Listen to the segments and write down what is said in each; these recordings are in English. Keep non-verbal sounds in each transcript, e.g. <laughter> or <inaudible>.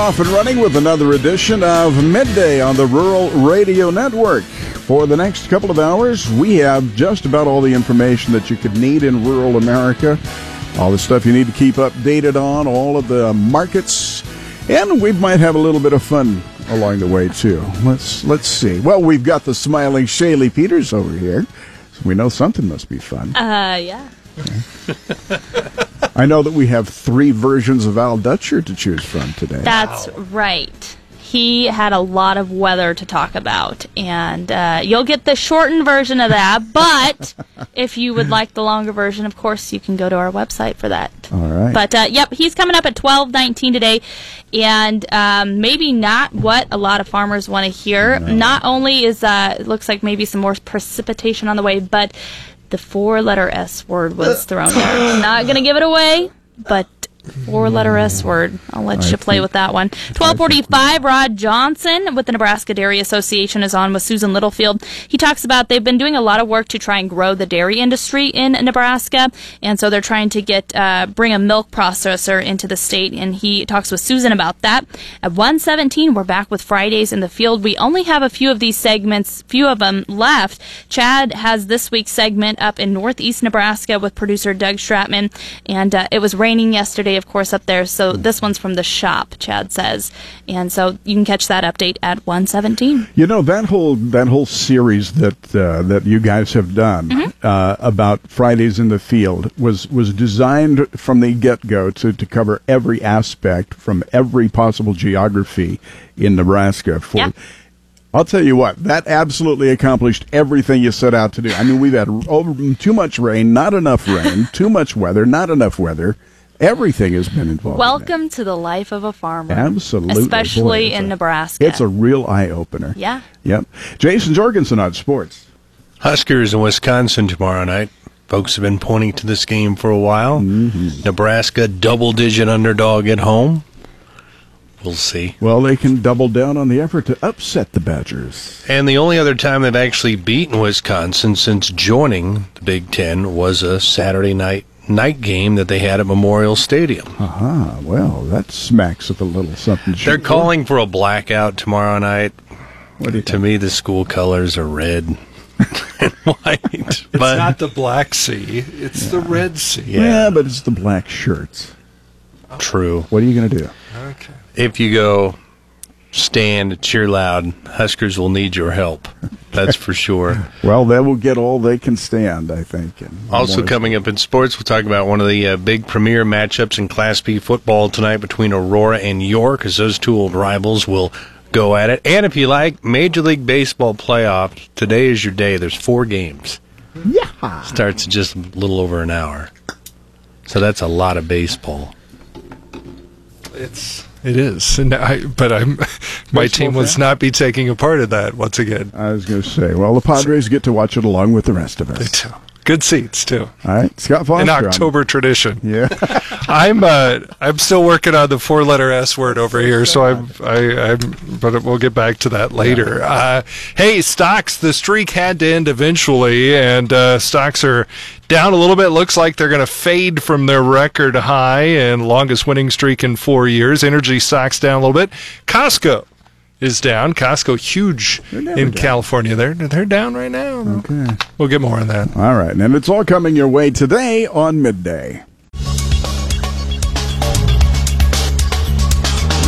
off and running with another edition of Midday on the Rural Radio Network. For the next couple of hours, we have just about all the information that you could need in rural America, all the stuff you need to keep updated on, all of the markets, and we might have a little bit of fun along the way too. Let's let's see. Well, we've got the smiling Shaylee Peters over here, so we know something must be fun. Uh, yeah. <laughs> I know that we have three versions of Al Dutcher to choose from today. That's right. He had a lot of weather to talk about, and uh, you'll get the shortened version of that. <laughs> But if you would like the longer version, of course, you can go to our website for that. all right. But uh, yep, he's coming up at twelve nineteen today, and um, maybe not what a lot of farmers want to hear. Not only is uh, it looks like maybe some more precipitation on the way, but the four-letter S word was uh, thrown there. Not gonna give it away, but. Four-letter S word. I'll let I you play think- with that one. Twelve forty-five. Rod Johnson with the Nebraska Dairy Association is on with Susan Littlefield. He talks about they've been doing a lot of work to try and grow the dairy industry in Nebraska, and so they're trying to get uh, bring a milk processor into the state. And he talks with Susan about that. At one seventeen, we're back with Fridays in the field. We only have a few of these segments, few of them left. Chad has this week's segment up in northeast Nebraska with producer Doug Stratman, and uh, it was raining yesterday, of course, up there. So this one's from the shop, Chad says, and so you can catch that update at one seventeen. You know that whole that whole series that uh, that you guys have done Mm-hmm. uh, about Fridays in the field was was designed from the get go to to cover every aspect from every possible geography in Nebraska. For Yeah. I'll tell you what, that absolutely accomplished everything you set out to do. I mean, we've had over, too much rain, not enough rain, <laughs> too much weather, not enough weather. Everything has been involved. in that. Welcome to the life of a farmer. Absolutely. Especially Boy, in a- Nebraska. It's a real eye opener. Yeah. Yep. Jason Jorgensen on sports. Huskers in Wisconsin tomorrow night. Folks have been pointing to this game for a while. Mm-hmm. Nebraska double digit underdog at home. We'll see. Well, they can double down on the effort to upset the Badgers. And the only other time they've actually beaten Wisconsin since joining the Big Ten was a Saturday night night game that they had at Memorial Stadium. Aha. Well, that smacks of a little something. They're calling for a blackout tomorrow night. What do you To think? me, the school colors are red <laughs> and white. It's but not the Black Sea; it's the Red Sea. yeah, Yeah, but it's the black shirts. true. What are you going to do? Okay. if you go stand, cheer loud, Huskers will need your help. That's for sure. <laughs> Well, they will get all they can stand, I think. Also coming up in sports, we'll talk about one of the uh, big premier matchups in Class B football tonight between Aurora and York, as those two old rivals will go at it. And if you like Major League Baseball playoffs, today is your day. There's four games. Yeah. Starts in just a little over an hour. So that's a lot of baseball. It's it is, <laughs> and I, but I'm <laughs> my team will not be taking a part of that once again. I was going to say, well, the Padres get to watch it along with the rest of us. Good seats too. All right, Scott Foster. An October tradition. Yeah. <laughs> I'm uh, I'm still working on the four letter S word over here, so I'm I, I'm but we'll get back to that later. Uh, hey, stocks, the streak had to end eventually, and uh, stocks are down a little bit. Looks like they're going to fade from their record high and longest winning streak in four years. Energy stocks down a little bit. Costco is down. Costco huge They're in down. California. They're they're down right now. Okay. We'll get more on that. All right, and it's all coming your way today on midday.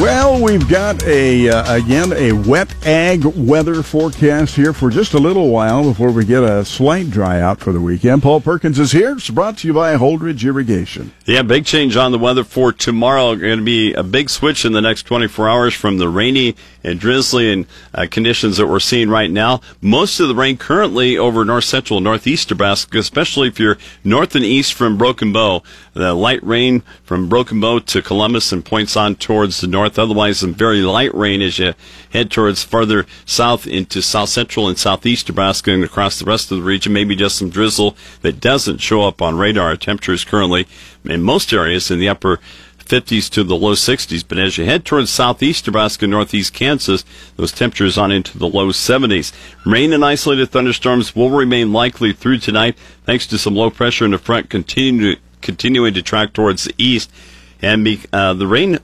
Well, we've got a uh, again a wet ag weather forecast here for just a little while before we get a slight dry out for the weekend. Paul Perkins is here. It's brought to you by Holdrege Irrigation. Yeah, big change on the weather for tomorrow. Going to be a big switch in the next 24 hours from the rainy and drizzly and uh, conditions that we're seeing right now. Most of the rain currently over north central northeast Nebraska, especially if you're north and east from Broken Bow. The light rain from Broken Bow to Columbus and points on towards the north. Otherwise, some very light rain as you head towards further south into south central and southeast Nebraska and across the rest of the region. Maybe just some drizzle that doesn't show up on radar. Temperatures currently in most areas in the upper 50s to the low 60s. But as you head towards southeast Nebraska, northeast Kansas, those temperatures on into the low 70s. Rain and isolated thunderstorms will remain likely through tonight, thanks to some low pressure in the front continue, continuing to track towards the east. And uh, the rain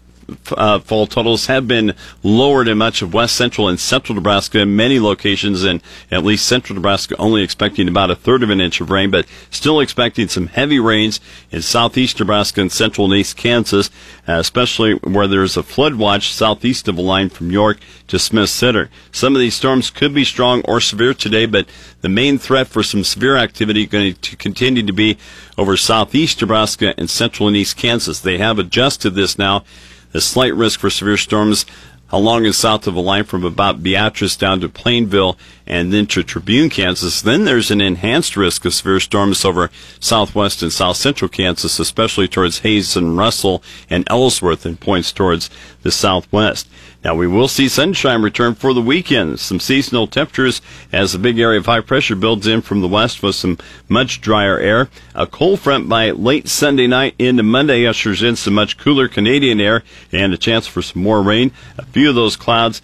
uh, fall totals have been lowered in much of west central and central Nebraska. Many locations in at least central Nebraska, only expecting about a third of an inch of rain, but still expecting some heavy rains in southeast Nebraska and central and east Kansas, especially where there's a flood watch southeast of the line from York to Smith Center. Some of these storms could be strong or severe today, but the main threat for some severe activity going to continue to be over southeast Nebraska and central and east Kansas. They have adjusted this now. The slight risk for severe storms along and south of the line from about Beatrice down to Plainville and then to Tribune, Kansas. Then there's an enhanced risk of severe storms over southwest and south central Kansas, especially towards Hays and Russell and Ellsworth and points towards the southwest. Now we will see sunshine return for the weekend. Some seasonal temperatures as a big area of high pressure builds in from the west with some much drier air. A cold front by late Sunday night into Monday ushers in some much cooler Canadian air and a chance for some more rain. A few of those clouds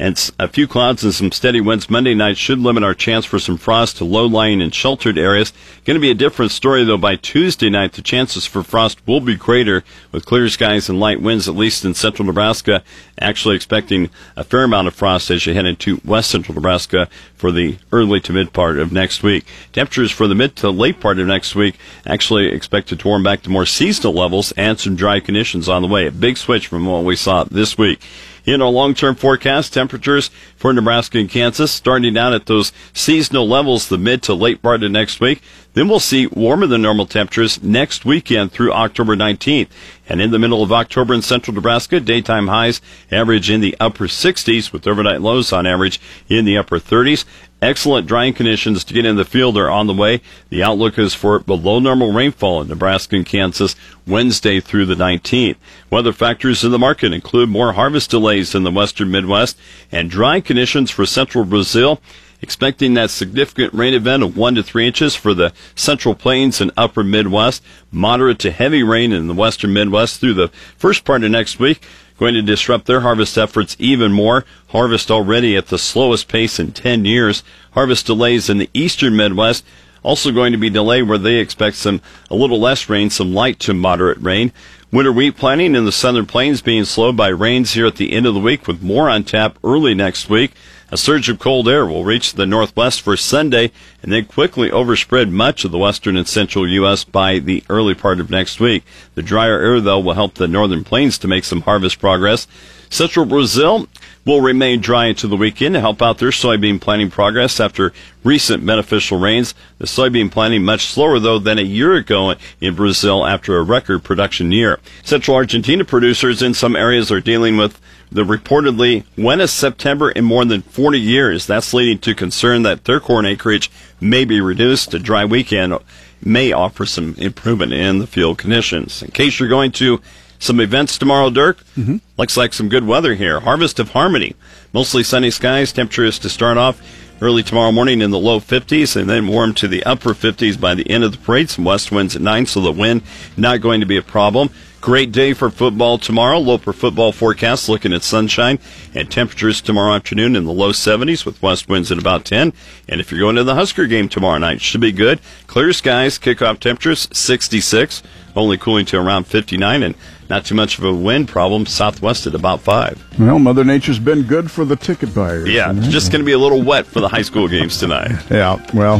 and a few clouds and some steady winds Monday night should limit our chance for some frost to low-lying and sheltered areas. Going to be a different story though by Tuesday night. The chances for frost will be greater with clear skies and light winds, at least in central Nebraska. Actually expecting a fair amount of frost as you head into west central Nebraska for the early to mid part of next week. Temperatures for the mid to late part of next week actually expected to warm back to more seasonal levels and some dry conditions on the way. A big switch from what we saw this week. In our long-term forecast, temperatures for Nebraska and Kansas starting out at those seasonal levels the mid to late part of next week. Then we'll see warmer than normal temperatures next weekend through October 19th. And in the middle of October in central Nebraska, daytime highs average in the upper 60s with overnight lows on average in the upper 30s. Excellent drying conditions to get in the field are on the way. The outlook is for below normal rainfall in Nebraska and Kansas Wednesday through the 19th. Weather factors in the market include more harvest delays in the western Midwest and dry conditions for central Brazil expecting that significant rain event of one to three inches for the central plains and upper Midwest. Moderate to heavy rain in the western Midwest through the first part of next week going to disrupt their harvest efforts even more. Harvest already at the slowest pace in 10 years. Harvest delays in the eastern Midwest also going to be delayed where they expect some a little less rain, some light to moderate rain. Winter wheat planting in the southern plains being slowed by rains here at the end of the week with more on tap early next week. A surge of cold air will reach the northwest for Sunday and then quickly overspread much of the western and central U.S. by the early part of next week. The drier air, though, will help the northern plains to make some harvest progress. Central Brazil will remain dry into the weekend to help out their soybean planting progress after recent beneficial rains. The soybean planting much slower though than a year ago in Brazil after a record production year. Central Argentina producers in some areas are dealing with the reportedly wettest September in more than 40 years. That's leading to concern that their corn acreage may be reduced. A dry weekend may offer some improvement in the field conditions. In case you're going to some events tomorrow, Dirk. Mm-hmm. Looks like some good weather here. Harvest of Harmony. Mostly sunny skies. Temperature is to start off early tomorrow morning in the low 50s and then warm to the upper 50s by the end of the parade. Some west winds at 9, so the wind not going to be a problem. Great day for football tomorrow. Loper football forecast looking at sunshine and temperatures tomorrow afternoon in the low 70s with west winds at about 10. And if you're going to the Husker game tomorrow night, should be good. Clear skies, kickoff temperatures 66, only cooling to around 59 and not too much of a wind problem. Southwest at about 5. Well, Mother Nature's been good for the ticket buyers. Yeah, it's just going to be a little wet for the high school games tonight. <laughs> Yeah, well,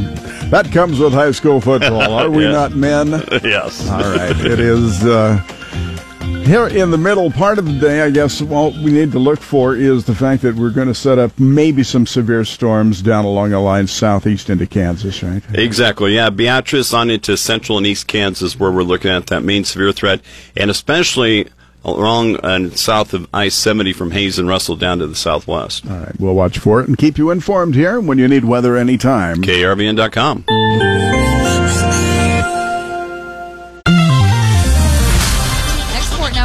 that comes with high school football. <laughs> Are we Yeah. not men? <laughs> yes. All right. It is uh, here in the middle part of the day. I guess what we need to look for is the fact that we're going to set up maybe some severe storms down along the line southeast into Kansas, right? Exactly. Yeah, Beatrice on into central and east Kansas, where we're looking at that main severe threat, and especially along and south of I-70 from Hays and Russell down to the southwest. All right. We'll watch for it and keep you informed here when you need weather anytime. KRVN.com.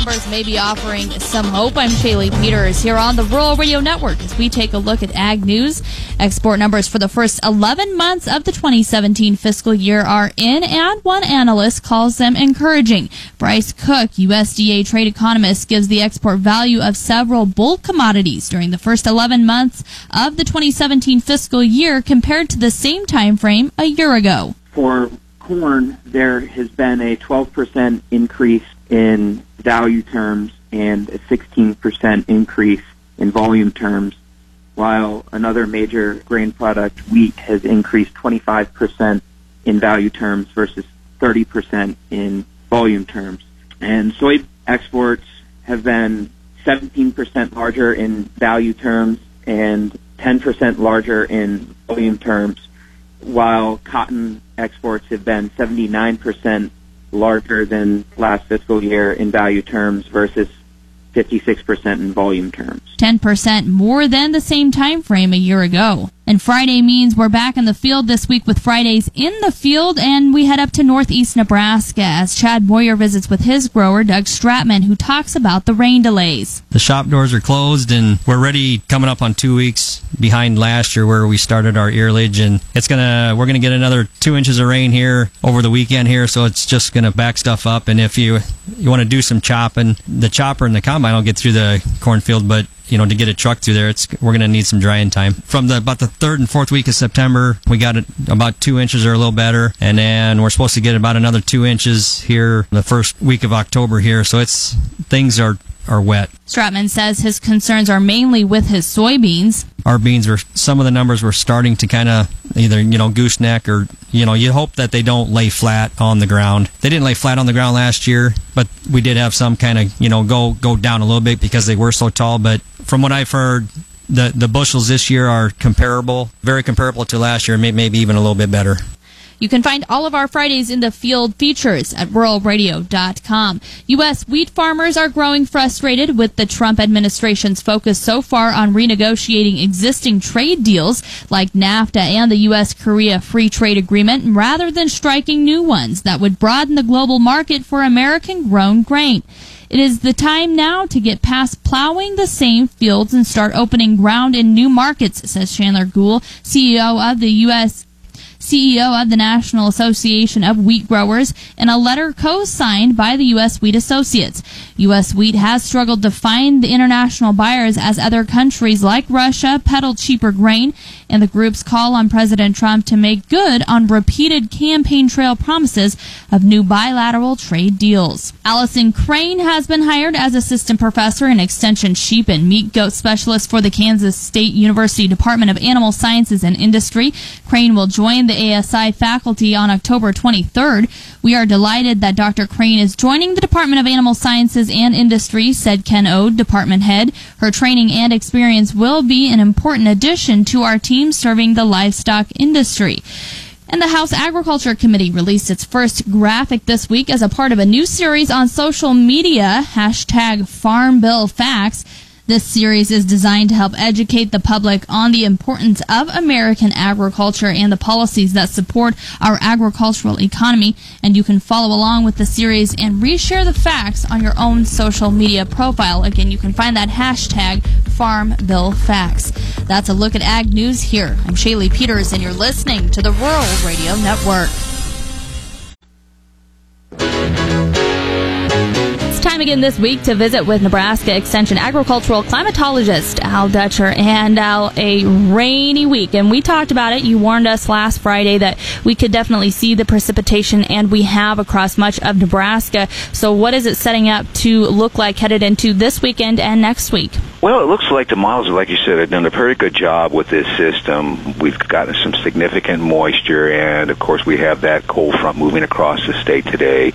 numbers may be offering some hope. I'm Shaylee Peters here on the Rural Radio Network as we take a look at ag news. Export numbers for the first 11 months of the 2017 fiscal year are in, and one analyst calls them encouraging. Bryce Cook, USDA trade economist, gives the export value of several bulk commodities during the first 11 months of the 2017 fiscal year compared to the same time frame a year ago. for corn, there has been a 12% increase in value terms and a 16% increase in volume terms, while another major grain product, wheat, has increased 25% in value terms versus 30% in volume terms. And soy exports have been 17% larger in value terms and 10% larger in volume terms, while cotton exports have been 79% larger than last fiscal year in value terms versus 56% in volume terms. 10% more than the same time frame a year ago. And Friday means we're back in the field this week with Fridays in the field, and we head up to northeast Nebraska as Chad Boyer visits with his grower, Doug Stratman, who talks about the rain delays. The shop doors are closed, and we're ready coming up on two weeks behind last year where we started our earlage, and it's gonna we're gonna get another two inches of rain here over the weekend here, so it's just gonna back stuff up. And if you you want to do some chopping, the chopper and the combine will get through the cornfield, but you know, to get a truck through there, it's we're going to need some drying time. From the about the third and fourth week of September, we got it about two inches or a little better, and then we're supposed to get about another two inches here the first week of October here. So it's things are are wet. Stratman says his concerns are mainly with his soybeans. Our beans were some of the numbers were starting to kind of either you know gooseneck or you know you hope that they don't lay flat on the ground. They didn't lay flat on the ground last year, but we did have some kind of you know go go down a little bit because they were so tall. But from what I've heard, the the bushels this year are comparable, very comparable to last year, maybe even a little bit better. You can find all of our Fridays in the Field features at ruralradio.com. U.S. wheat farmers are growing frustrated with the Trump administration's focus so far on renegotiating existing trade deals like NAFTA and the U.S. Korea Free Trade Agreement rather than striking new ones that would broaden the global market for American grown grain. It is the time now to get past plowing the same fields and start opening ground in new markets, says Chandler Goule, CEO of the U.S. CEO of the National Association of Wheat Growers, in a letter co-signed by the U.S. Wheat Associates. U.S. wheat has struggled to find the international buyers as other countries like Russia peddle cheaper grain, and the groups call on President Trump to make good on repeated campaign trail promises of new bilateral trade deals. Allison Crane has been hired as assistant professor and extension sheep and meat goat specialist for the Kansas State University Department of Animal Sciences and Industry. Crane will join the ASI faculty on October 23rd. We are delighted that Dr. Crane is joining the Department of Animal Sciences and Industry, said Ken Odde, department head. Her training and experience will be an important addition to our team serving the livestock industry. And the House Agriculture Committee released its first graphic this week as a part of a new series on social media, hashtag Farm Bill Facts. This series is designed to help educate the public on the importance of American agriculture and the policies that support our agricultural economy. And you can follow along with the series and reshare the facts on your own social media profile. Again, you can find that hashtag Farm Bill Facts. That's a look at ag news here. I'm Shaylee Peters, and you're listening to the Rural Radio Network. Time again this week to visit with Nebraska Extension agricultural climatologist Al Dutcher. And Al, a rainy week. And we talked about it. You warned us last Friday that we could definitely see the precipitation, and we have across much of Nebraska. So, what is it setting up to look like headed into this weekend and next week? Well, it looks like the models, like you said, have done a pretty good job with this system. We've gotten some significant moisture, and of course, we have that cold front moving across the state today,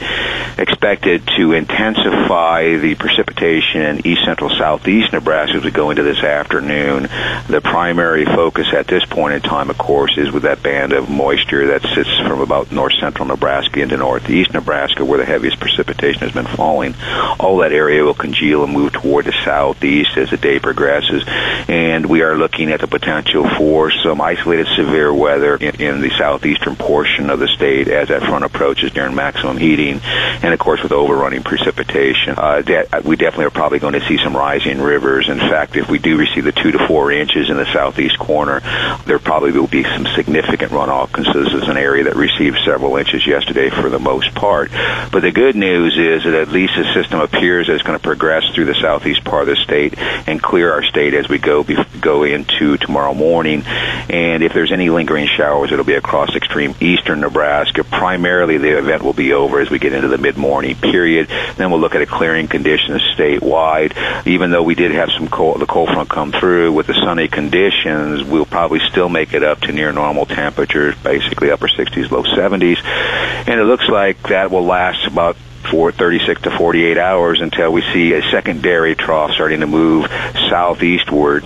expected to intensify the precipitation in east central southeast Nebraska as we go into this afternoon. The primary focus at this point in time, of course, is with that band of moisture that sits from about north central Nebraska into northeast Nebraska, where the heaviest precipitation has been falling. All that area will congeal and move toward the southeast as the day progresses, and we are looking at the potential for some isolated severe weather in, in the southeastern portion of the state as that front approaches during maximum heating, and of course with overrunning precipitation. Uh, de- we definitely are probably going to see some rising rivers. In fact, if we do receive the two to four inches in the southeast corner, there probably will be some significant runoff because this is an area that received several inches yesterday for the most part. But the good news is that at least the system appears that it's going to progress through the southeast part of the state and clear our state as we go go into tomorrow morning. And if there's any lingering showers, it'll be across extreme eastern Nebraska. Primarily, the event will be over as we get into the mid mid-morning period. Then we'll look at a clearing conditions statewide. Even though we did have some cold, the cold front come through with the sunny conditions, we'll probably still make it up to near normal temperatures, basically upper 60s, low 70s. And it looks like that will last about for 36 to 48 hours until we see a secondary trough starting to move southeastward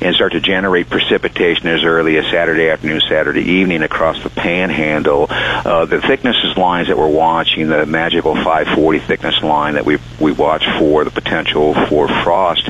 and start to generate precipitation as early as Saturday afternoon, Saturday evening across the panhandle. Uh, the thicknesses lines that we're watching, the magical 540 thickness line that we we watch for the potential for frost,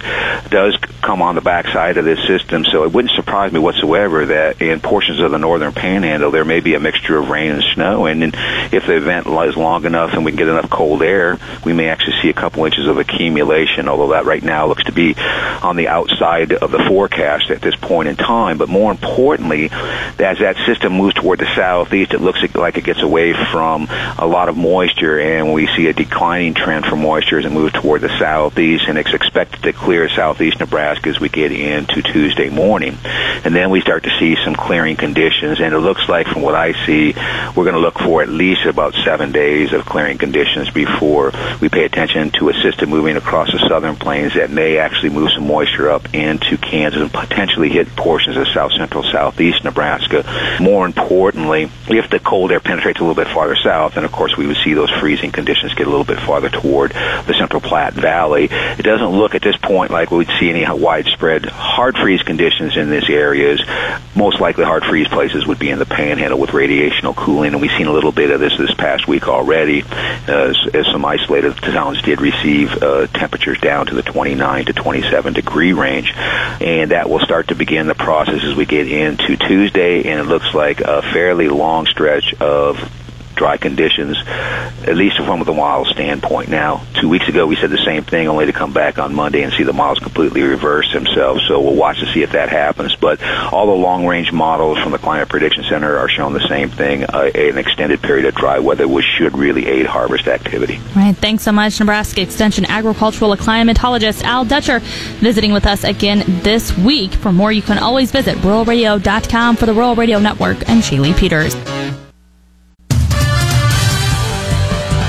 does come on the backside of this system. So it wouldn't surprise me whatsoever that in portions of the northern panhandle there may be a mixture of rain and snow. And if the event is long enough and we can get enough cold air, we may actually see a couple inches of accumulation. Although that right now looks to be on the outside of the forecast at this point in time. But more importantly, as that system moves toward the southeast, it looks like it gets away from a lot of moisture, and we see a declining trend for moisture as it moves toward the southeast, and it's expected to clear southeast Nebraska as we get into Tuesday morning. And then we start to see some clearing conditions, and it looks like, from what I see, we're going to look for at least about seven days of clearing conditions before we pay attention to a system moving across the southern plains that may actually move some moisture up into Kansas and potentially hit portions of south central, southeast Nebraska. More importantly, if the cold air penetrates a little bit farther south, then of course we would see those freezing conditions get a little bit farther toward the central Platte Valley. It doesn't look at this point like we'd see any widespread hard freeze conditions in these areas. Most likely hard freeze places would be in the panhandle with radiational cooling, and we've seen a little bit of this this past week already as, as some isolated towns did receive uh, temperatures down to the 29 to 27 degree range. And that will start to begin the process as we get into Tuesday, and it looks like a fairly long stretch of dry conditions, at least from the model standpoint. Now, two weeks ago we said the same thing, only to come back on Monday and see the models completely reverse themselves. So we'll watch to see if that happens. But all the long-range models from the Climate Prediction Center are showing the same thing: uh, an extended period of dry weather, which should really aid harvest activity. All right. Thanks so much, Nebraska Extension agricultural climatologist Al Dutcher, visiting with us again this week. For more, you can always visit ruralradio.com for the Rural Radio Network and Shaylee Peters.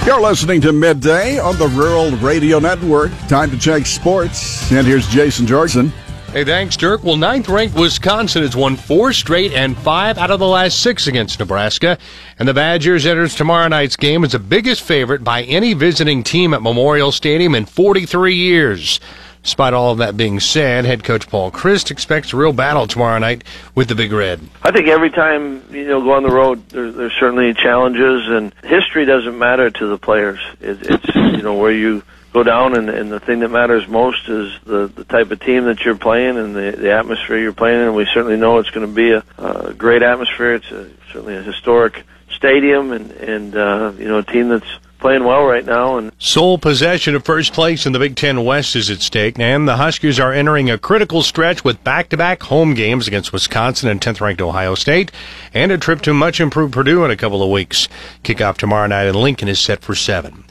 You're listening to Midday on the Rural Radio Network. Time to check sports. And here's Jason Jorgensen. Hey, thanks, Dirk. Well, ninth ranked Wisconsin has won four straight and five out of the last six against Nebraska. And the Badgers enters tomorrow night's game as the biggest favorite by any visiting team at Memorial Stadium in 43 years. Despite all of that being said, head coach Paul Chryst expects a real battle tomorrow night with the Big Red. I think every time you know go on the road, there, there's certainly challenges, and history doesn't matter to the players. It, it's you know where you go down, and, and the thing that matters most is the the type of team that you're playing and the the atmosphere you're playing in. And we certainly know it's going to be a, a great atmosphere. It's a, certainly a historic stadium, and and uh, you know a team that's playing well right now. And sole possession of first place in the Big Ten West is at stake, and the Huskers are entering a critical stretch with back-to-back home games against Wisconsin and 10th-ranked Ohio State, and a trip to much improved Purdue in a couple of weeks. Kickoff tomorrow night in Lincoln is set for seven.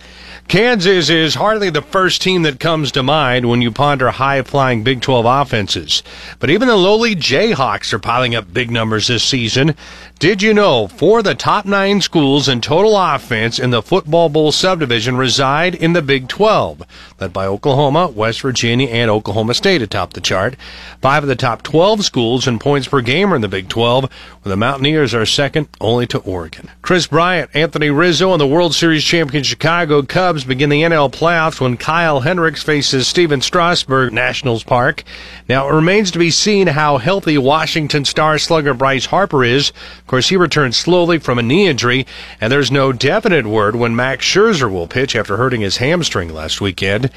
Kansas is hardly the first team that comes to mind when you ponder high flying Big 12 offenses. But even the lowly Jayhawks are piling up big numbers this season. Did you know four of the top nine schools in total offense in the Football Bowl subdivision reside in the Big 12, led by Oklahoma, West Virginia, and Oklahoma State atop the chart. Five of the top 12 schools in points per game are in the Big 12, where the Mountaineers are second only to Oregon. Kris Bryant, Anthony Rizzo, and the World Series champion Chicago Cubs begin the NL playoffs when Kyle Hendricks faces Stephen Strasburg Nationals Park. Now, it remains to be seen how healthy Washington star slugger Bryce Harper is Of course, he returned slowly from a knee injury, and there's no definite word when Max Scherzer will pitch after hurting his hamstring last weekend.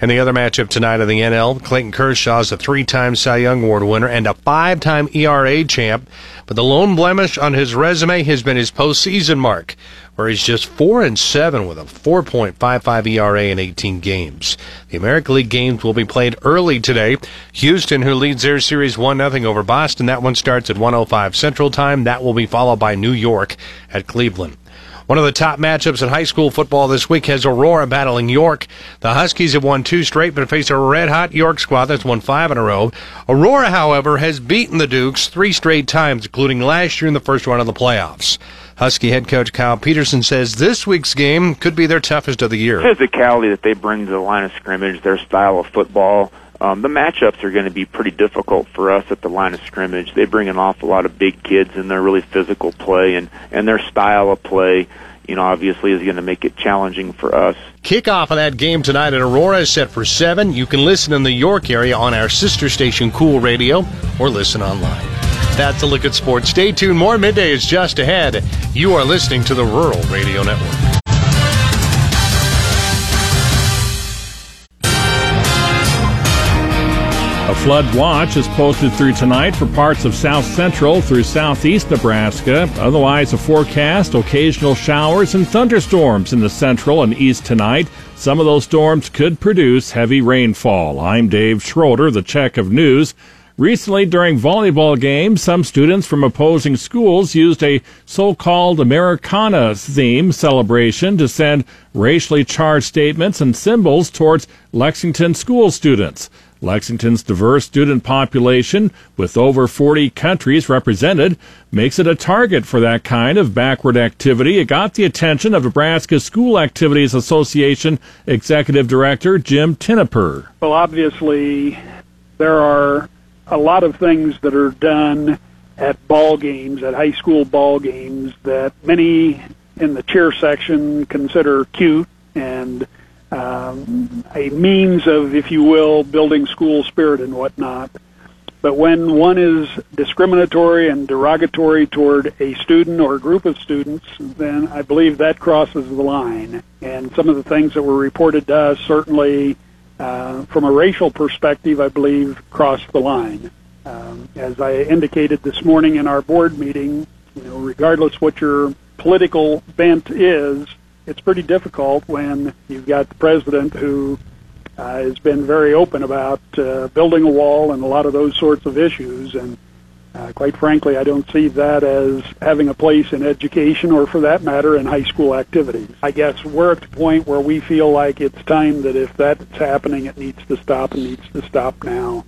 And the other matchup tonight in the NL, Clayton Kershaw is a three-time Cy Young Award winner and a five-time ERA champ, but the lone blemish on his resume has been his postseason mark where he's just 4 and 7 with a 4.55 ERA in 18 games. The American League games will be played early today. Houston, who leads their series 1 0 over Boston, that one starts at 105 Central Time. That will be followed by New York at Cleveland. One of the top matchups in high school football this week has Aurora battling York. The Huskies have won two straight, but face a red hot York squad that's won five in a row. Aurora, however, has beaten the Dukes three straight times, including last year in the first round of the playoffs. Husky head coach Kyle Peterson says this week's game could be their toughest of the year. Physicality that they bring to the line of scrimmage, their style of football, um, the matchups are going to be pretty difficult for us at the line of scrimmage. They bring an awful lot of big kids and their really physical play and, and their style of play you know, obviously is going to make it challenging for us. Kickoff of that game tonight in Aurora is set for 7. You can listen in the York area on our sister station, Cool Radio, or listen online. That's a look at sports. Stay tuned. More midday is just ahead. You are listening to the Rural Radio Network. A flood watch is posted through tonight for parts of south central through southeast Nebraska. Otherwise, a forecast occasional showers and thunderstorms in the central and east tonight. Some of those storms could produce heavy rainfall. I'm Dave Schroeder, the Check of News. Recently, during volleyball games, some students from opposing schools used a so-called Americana theme celebration to send racially charged statements and symbols towards Lexington school students. Lexington's diverse student population, with over 40 countries represented, makes it a target for that kind of backward activity. It got the attention of Nebraska School Activities Association Executive Director Jim Tenopir. Well, obviously, there are a lot of things that are done at ball games, at high school ball games, that many in the cheer section consider cute and um, a means of, if you will, building school spirit and whatnot. But when one is discriminatory and derogatory toward a student or a group of students, then I believe that crosses the line. And some of the things that were reported to us certainly, uh, from a racial perspective, I believe crossed the line. Um, as I indicated this morning in our board meeting, you know, regardless what your political bent is, it's pretty difficult when you've got the president who uh, has been very open about uh, building a wall and a lot of those sorts of issues. And uh, quite frankly, I don't see that as having a place in education or, for that matter, in high school activities. I guess we're at the point where we feel like it's time that if that's happening, it needs to stop and needs to stop now.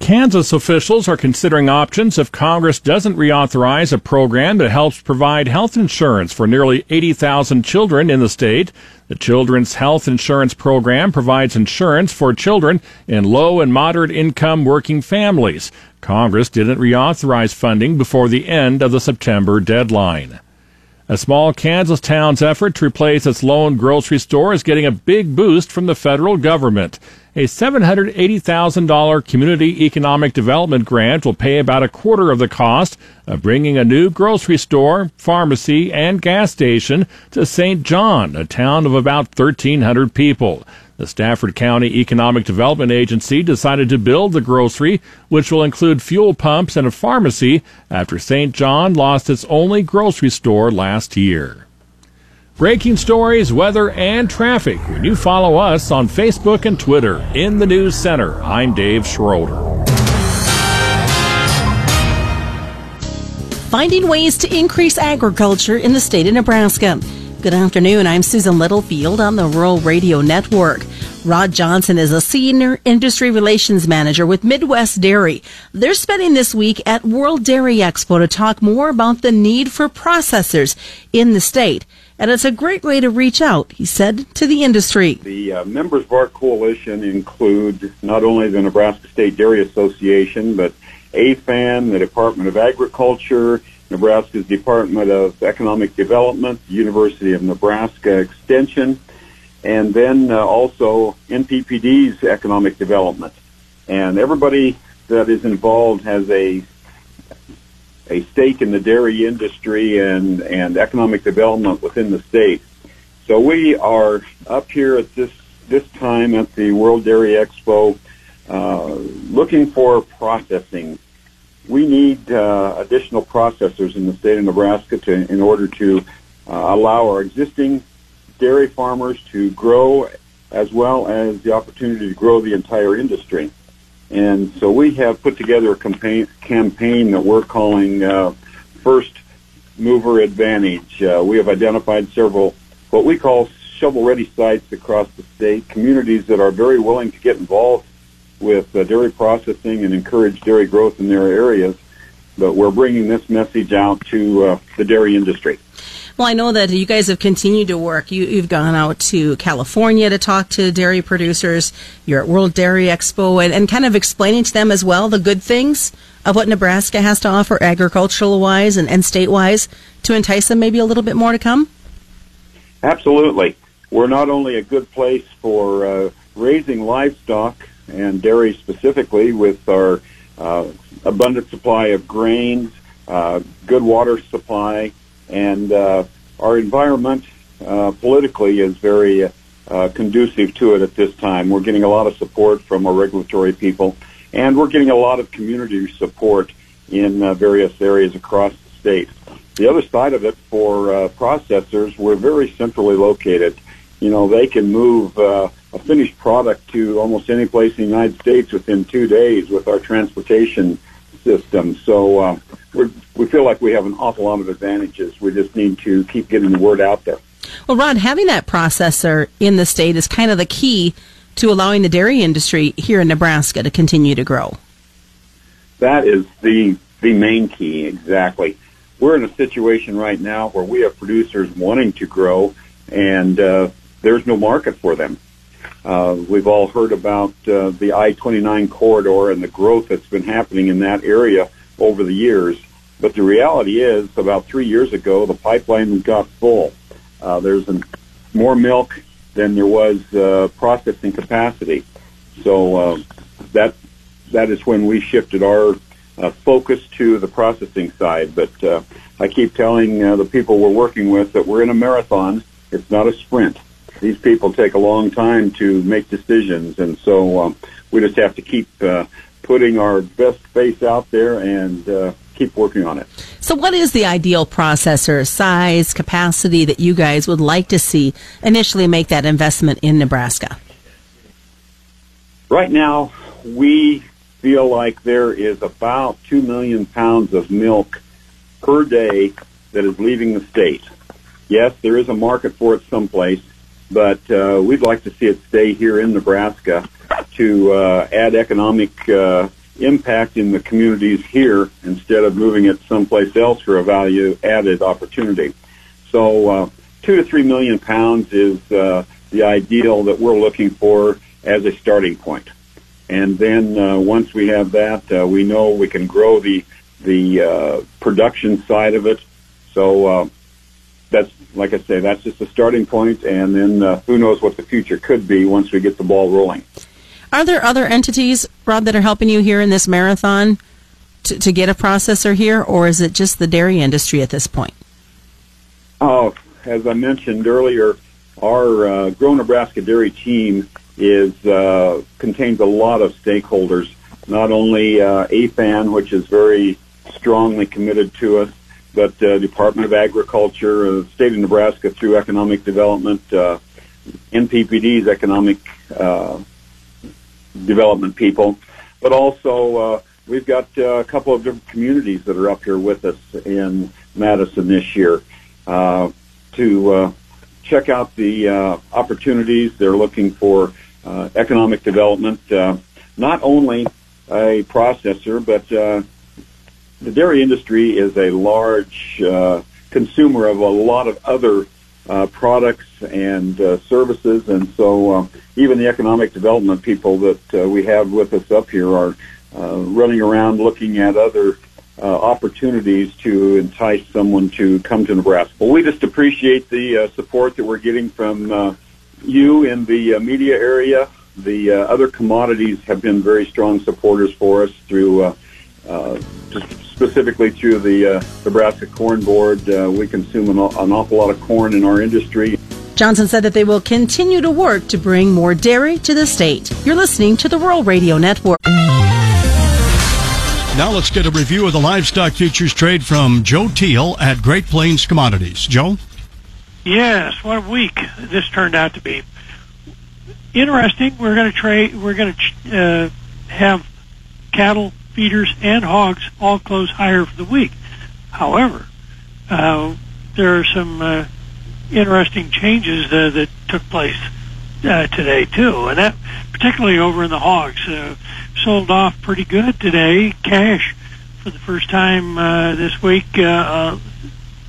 Kansas officials are considering options if Congress doesn't reauthorize a program that helps provide health insurance for nearly 80,000 children in the state. The Children's Health Insurance Program provides insurance for children in low and moderate income working families. Congress didn't reauthorize funding before the end of the September deadline. A small Kansas town's effort to replace its lone grocery store is getting a big boost from the federal government. A $780,000 community economic development grant will pay about a quarter of the cost of bringing a new grocery store, pharmacy, and gas station to St. John, a town of about 1,300 people. The Stafford County Economic Development Agency decided to build the grocery, which will include fuel pumps and a pharmacy, after St. John lost its only grocery store last year. Breaking stories, weather, and traffic when you follow us on Facebook and Twitter. In the News Center, I'm Dave Schroeder. Finding ways to increase agriculture in the state of Nebraska. Good afternoon. I'm Susan Littlefield on the Rural Radio Network. Rod Johnson is a senior industry relations manager with Midwest Dairy. They're spending this week at World Dairy Expo to talk more about the need for processors in the state and it's a great way to reach out, he said, to the industry. The uh, members of our coalition include not only the Nebraska State Dairy Association, but AFAN, the Department of Agriculture, Nebraska's Department of Economic Development, University of Nebraska Extension, and then uh, also NPPD's Economic Development. And everybody that is involved has a a stake in the dairy industry and, and economic development within the state. So we are up here at this, this time at the World Dairy Expo uh, looking for processing. We need uh, additional processors in the state of Nebraska to, in order to uh, allow our existing dairy farmers to grow as well as the opportunity to grow the entire industry. And so we have put together a campaign, campaign that we're calling uh, First Mover Advantage. Uh, we have identified several what we call shovel-ready sites across the state, communities that are very willing to get involved with uh, dairy processing and encourage dairy growth in their areas. but we're bringing this message out to uh, the dairy industry. Well, I know that you guys have continued to work. You, you've gone out to California to talk to dairy producers. You're at World Dairy Expo and, and kind of explaining to them as well the good things of what Nebraska has to offer agricultural wise and, and state wise to entice them maybe a little bit more to come? Absolutely. We're not only a good place for uh, raising livestock and dairy specifically with our uh, abundant supply of grains, uh, good water supply, and uh, our environment uh, politically is very uh, conducive to it at this time. We're getting a lot of support from our regulatory people, and we're getting a lot of community support in uh, various areas across the state. The other side of it for processors, we're very centrally located. You know, they can move a finished product to almost any place in the United States within two days with our transportation system. So uh, we're, we feel like we have an awful lot of advantages. We just need to keep getting the word out there. Well, Rod, having that processor in the state is kind of the key to allowing the dairy industry here in Nebraska to continue to grow. That is the the main key, exactly. We're in a situation right now where we have producers wanting to grow, and uh, there's no market for them. Uh, we've all heard about uh, the I-29 corridor and the growth that's been happening in that area over the years. But the reality is, about three years ago, the pipeline got full. Uh, there's an, more milk than there was uh, processing capacity. So uh, that that is when we shifted our uh, focus to the processing side. But I keep telling the people we're working with that we're in a marathon. It's not a sprint. These people take a long time to make decisions, and so um, we just have to keep uh, putting our best face out there and uh, keep working on it. So, what is the ideal processor size, capacity that you guys would like to see initially make that investment in Nebraska? Right now, we feel like there is about 2 million pounds of milk per day that is leaving the state. Yes, there is a market for it someplace, but uh, we'd like to see it stay here in Nebraska to uh, add economic uh, impact in the communities here instead of moving it someplace else for a value added opportunity. So, uh, two to three million pounds is uh, the ideal that we're looking for as a starting point. And then uh, once we have that, we know we can grow the the uh, production side of it. So uh, that's like I say, that's just a starting point, and then uh, who knows what the future could be once we get the ball rolling. Are there other entities, Rob, that are helping you here in this marathon to, to get a processor here, or is it just the dairy industry at this point? Oh, as I mentioned earlier, our uh, Grow Nebraska Dairy team is uh, contains a lot of stakeholders. Not only uh, AFAN, which is very strongly committed to us, but uh, Department of Agriculture, uh, State of Nebraska through Economic Development, uh, NPPD's Economic uh, Development people, but also uh, we've got uh, a couple of different communities that are up here with us in Madison this year uh, to uh, check out the uh, opportunities. They're looking for uh, economic development, uh, not only a processor, but uh, the dairy industry is a large uh, consumer of a lot of other uh, products and uh, services, and so uh, even the economic development people that uh, we have with us up here are uh, running around looking at other uh, opportunities to entice someone to come to Nebraska. Well, we just appreciate the uh, support that we're getting from uh, you in the uh, media area. The uh, other commodities have been very strong supporters for us through, uh, uh, just specifically through the uh, Nebraska Corn Board. Uh, we consume an, an awful lot of corn in our industry. Johnson said that they will continue to work to bring more dairy to the state. You're listening to the Rural Radio Network. Now let's get a review of the livestock futures trade from Joe Teal at Great Plains Commodities. Joe? Yes, what a week this turned out to be. Interesting. We're going to trade. We're going to uh, have cattle, feeders, and hogs all close higher for the week. However, uh, there are some uh, interesting changes uh, that took place uh, today too, and that particularly over in the hogs uh, sold off pretty good today. Cash for the first time uh, this week, uh, uh,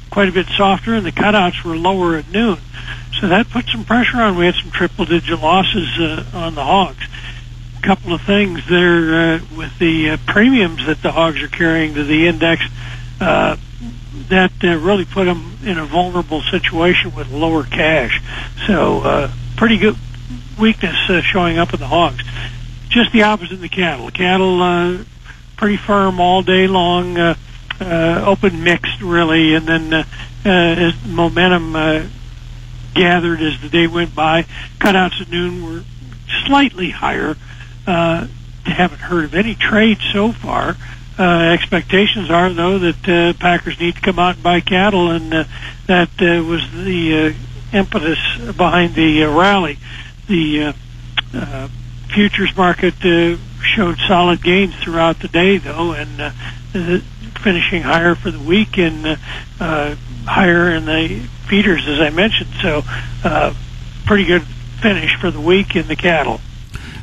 quite a bit softer, and the cutouts were lower at noon. So that put some pressure on. We had some triple-digit losses uh, on the hogs. Couple of things there uh, with the uh, premiums that the hogs are carrying to the index. Uh, that uh, really put them in a vulnerable situation with lower cash. So uh, pretty good weakness uh, showing up in the hogs. Just the opposite in the cattle. The cattle uh, pretty firm all day long, uh, uh, open mixed really, and then uh, uh, as momentum uh, gathered as the day went by, cutouts at noon were slightly higher. Uh, haven't heard of any trade so far. Uh, expectations are, though, that uh, Packers need to come out and buy cattle, and uh, that uh, was the uh, impetus behind the uh, rally. The uh, uh, futures market uh, showed solid gains throughout the day, though, and uh, finishing higher for the week and uh, uh, higher in the feeders, as I mentioned. So, uh, pretty good finish for the week in the cattle.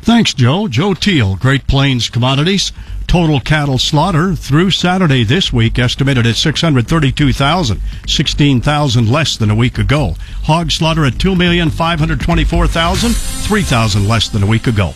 Thanks, Joe. Joe Teal, Great Plains Commodities. Total cattle slaughter through Saturday this week estimated at 632,000, 16,000 less than a week ago. Hog slaughter at 2,524,000, 3,000 less than a week ago.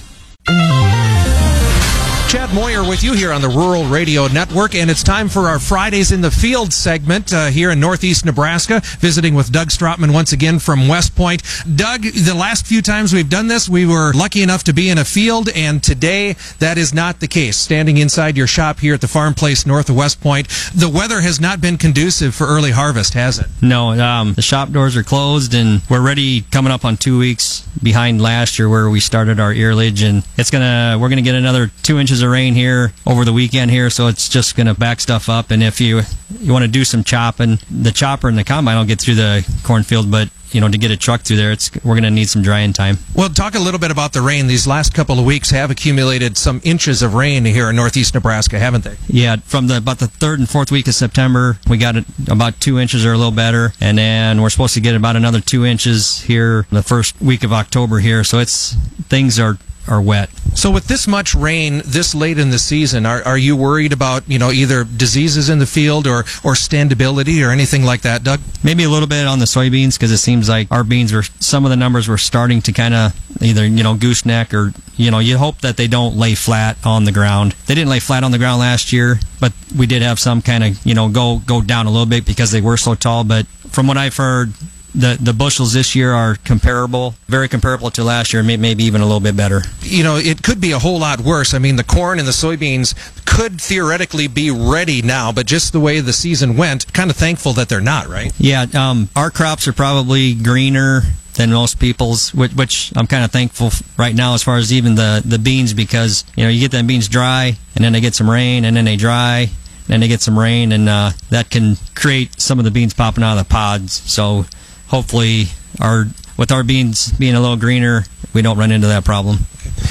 Chad Moyer with you here on the Rural Radio Network, and it's time for our Fridays in the Field segment uh, here in Northeast Nebraska. Visiting with Doug Strotman once again from West Point. Doug, the last few times we've done this, we were lucky enough to be in a field, and today that is not the case. Standing inside your shop here at the Farm Place north of West Point, the weather has not been conducive for early harvest, has it? No, um, the shop doors are closed, and we're ready coming up on two weeks behind last year where we started our earlage, and it's gonna we're gonna get another two inches of rain here over the weekend here, so it's just gonna back stuff up. And if you you want to do some chopping, the chopper and the combine will get through the cornfield, but you know to get a truck through there, it's we're gonna need some drying time. Well, talk a little bit about the rain. These last couple of weeks have accumulated some inches of rain here in northeast Nebraska, haven't they? Yeah, from the about the third and fourth week of September, we got it about two inches or a little better, and then we're supposed to get about another two inches here the first week of October here. So it's things are are wet. So with this much rain this late in the season, are, are you worried about, you know, either diseases in the field or, or standability or anything like that, Doug? Maybe a little bit on the soybeans because it seems like our beans were some of the numbers were starting to kind of either you know gooseneck or you know you hope that they don't lay flat on the ground. They didn't lay flat on the ground last year, but we did have some kind of you know go go down a little bit because they were so tall. But from what I've heard. The, the bushels this year are comparable, very comparable to last year, maybe even a little bit better. You know, it could be a whole lot worse. I mean, the corn and the soybeans could theoretically be ready now, but just the way the season went, kind of thankful that they're not, right? Yeah, um, our crops are probably greener than most people's, which, which I'm kind of thankful right now as far as even the, the beans because, you know, you get them beans dry and then they get some rain and then they dry and they get some rain and uh, that can create some of the beans popping out of the pods. So hopefully our with our beans being a little greener, we don't run into that problem.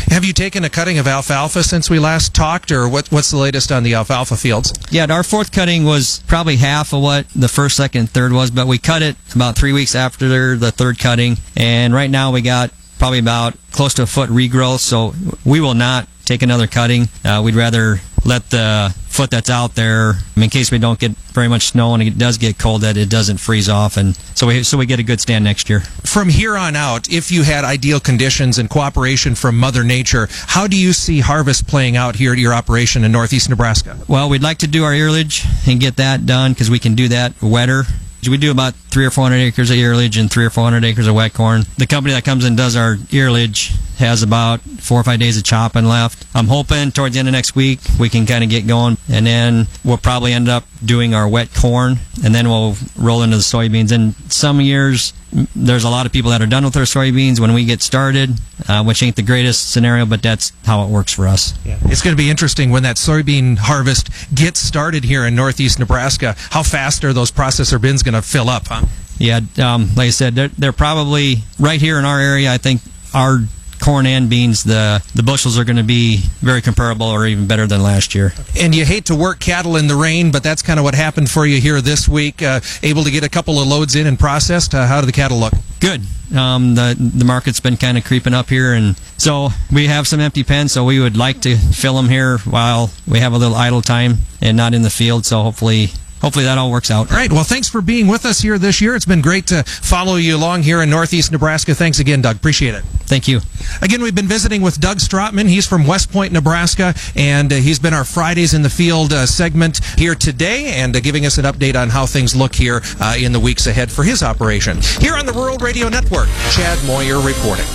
Have you taken a cutting of alfalfa since we last talked, or what, what's the latest on the alfalfa fields? Yeah, our fourth cutting was probably half of what the first, second, third was, but we cut it about three weeks after the third cutting, and right now we got probably about close to a foot regrowth. So we will not take another cutting. Uh, we'd rather let the foot that's out there, in case we don't get very much snow and it does get cold, that it doesn't freeze off, and so we so we get a good stand next year. From here on out, if you had ideal conditions and cooperation from Mother Nature, how do you see harvest playing out here at your operation in northeast Nebraska? Well, we'd like to do our earlage and get that done because we can do that wetter. We do about three or four hundred acres of earlage and three or four hundred acres of wet corn. The company that comes and does our earlage has about four or five days of chopping left. I'm hoping towards the end of next week we can kind of get going, and then we'll probably end up doing our wet corn, and then we'll roll into the soybeans. And some years there's a lot of people that are done with their soybeans when we get started, uh, which ain't the greatest scenario, but that's how it works for us. Yeah. It's going to be interesting when that soybean harvest gets started here in northeast Nebraska. How fast are those processor bins going to fill up, huh? Yeah, um, like I said, they're, they're probably right here in our area. I think our corn and beans, the the bushels are going to be very comparable or even better than last year. And you hate to work cattle in the rain, but that's kind of what happened for you here this week. Uh, able to get a couple of loads in and processed. Uh, how do the cattle look? Good. Um, the the market's been kind of creeping up here, and so we have some empty pens. So we would like to fill them here while we have a little idle time and not in the field. So hopefully hopefully that all works out. All right. Well, thanks for being with us here this year. It's been great to follow you along here in Northeast Nebraska. Thanks again, Doug. Appreciate it. Thank you. Again, we've been visiting with Doug Strotman. He's from West Point, Nebraska, and uh, he's been our Fridays in the Field uh, segment here today and uh, giving us an update on how things look here uh, in the weeks ahead for his operation. Here on the Rural Radio Network, Chad Moyer reporting.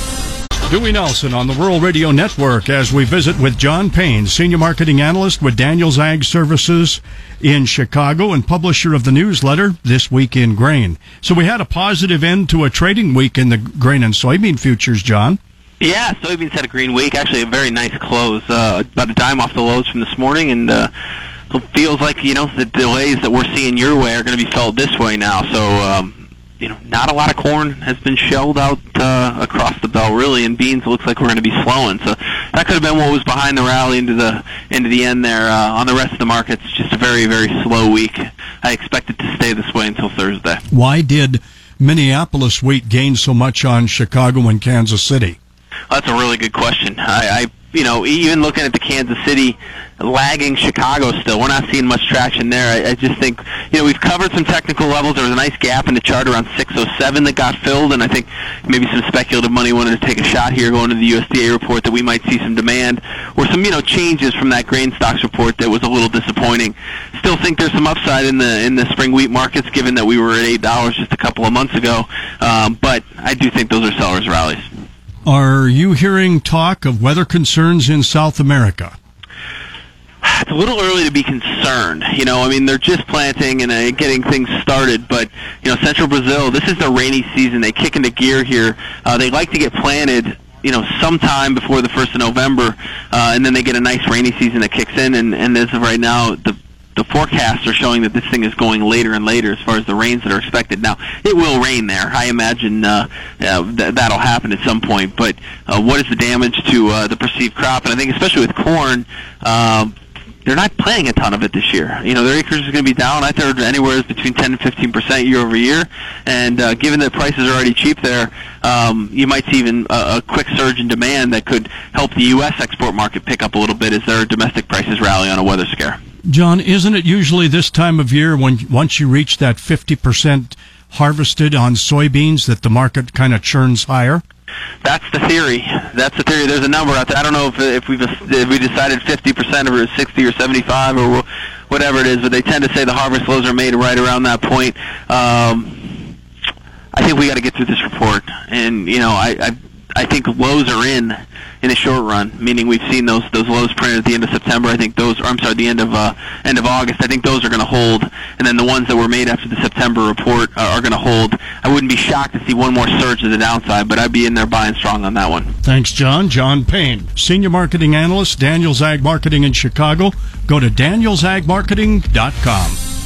Dewey Nelson on the Rural Radio Network as we visit with John Payne, Senior Marketing Analyst with Daniels Ag Services in Chicago and publisher of the newsletter This Week in Grain. So we had a positive end to a trading week in the grain and soybean futures, John. Yeah, soybeans had a green week. Actually, a very nice close. Uh, about a dime off the lows from this morning, and uh, feels like you know the delays that we're seeing your way are going to be felt this way now. So um, you know, not a lot of corn has been shelled out uh, across the belt really, and beans looks like we're going to be slowing. So that could have been what was behind the rally into the into the end there. Uh, on the rest of the markets, just a very very slow week. I expect it to stay this way until Thursday. Why did Minneapolis wheat gain so much on Chicago and Kansas City? That's a really good question. I, I you know, even looking at the Kansas City lagging Chicago still, we're not seeing much traction there. I, I just think, you know, we've covered some technical levels. There was a nice gap in the chart around 607 that got filled, and I think maybe some speculative money wanted to take a shot here going to the USDA report that we might see some demand or some, you know, changes from that grain stocks report that was a little disappointing. Still think there's some upside in the in the spring wheat markets, given that we were at eight dollars just a couple of months ago. Um, but I do think those are sellers' rallies. Are you hearing talk of weather concerns in South America? It's a little early to be concerned. You know, I mean, they're just planting and uh, getting things started, but, you know, central Brazil, this is the rainy season. They kick into gear here. Uh, they like to get planted you know, sometime before the first of November, uh, and then they get a nice rainy season that kicks in. And, and as of right now, the the forecasts are showing that this thing is going later and later as far as the rains that are expected. Now, it will rain there. I imagine uh, uh, th- that'll happen at some point. But uh, what is the damage to uh, the perceived crop? And I think especially with corn, uh, they're not planting a ton of it this year. You know, their acres is going to be down. I think anywhere between 10 and 15 percent year over year. And uh, given that prices are already cheap there, um, you might see even a, a quick surge in demand that could help the U.S. export market pick up a little bit as their domestic prices rally on a weather scare. John, isn't it usually this time of year when once you reach that 50% harvested on soybeans that the market kind of churns higher? That's the theory. That's the theory. There's a number out there. I don't know if if we've if we decided 50% or 60 or 75 or whatever it is, but they tend to say the harvest lows are made right around that point. Um, I think we got to get through this report, and you know, I I, I think lows are in in the short run, meaning we've seen those those lows printed at the end of September. I think those, or I'm sorry, the end of uh, end of August. I think those are going to hold, and then the ones that were made after the September report are, are going to hold. I wouldn't be shocked to see one more surge to the downside, but I'd be in there buying strong on that one. Thanks, John. John Payne, senior marketing analyst, Daniels Ag Marketing in Chicago. Go to danielsagmarketing.com.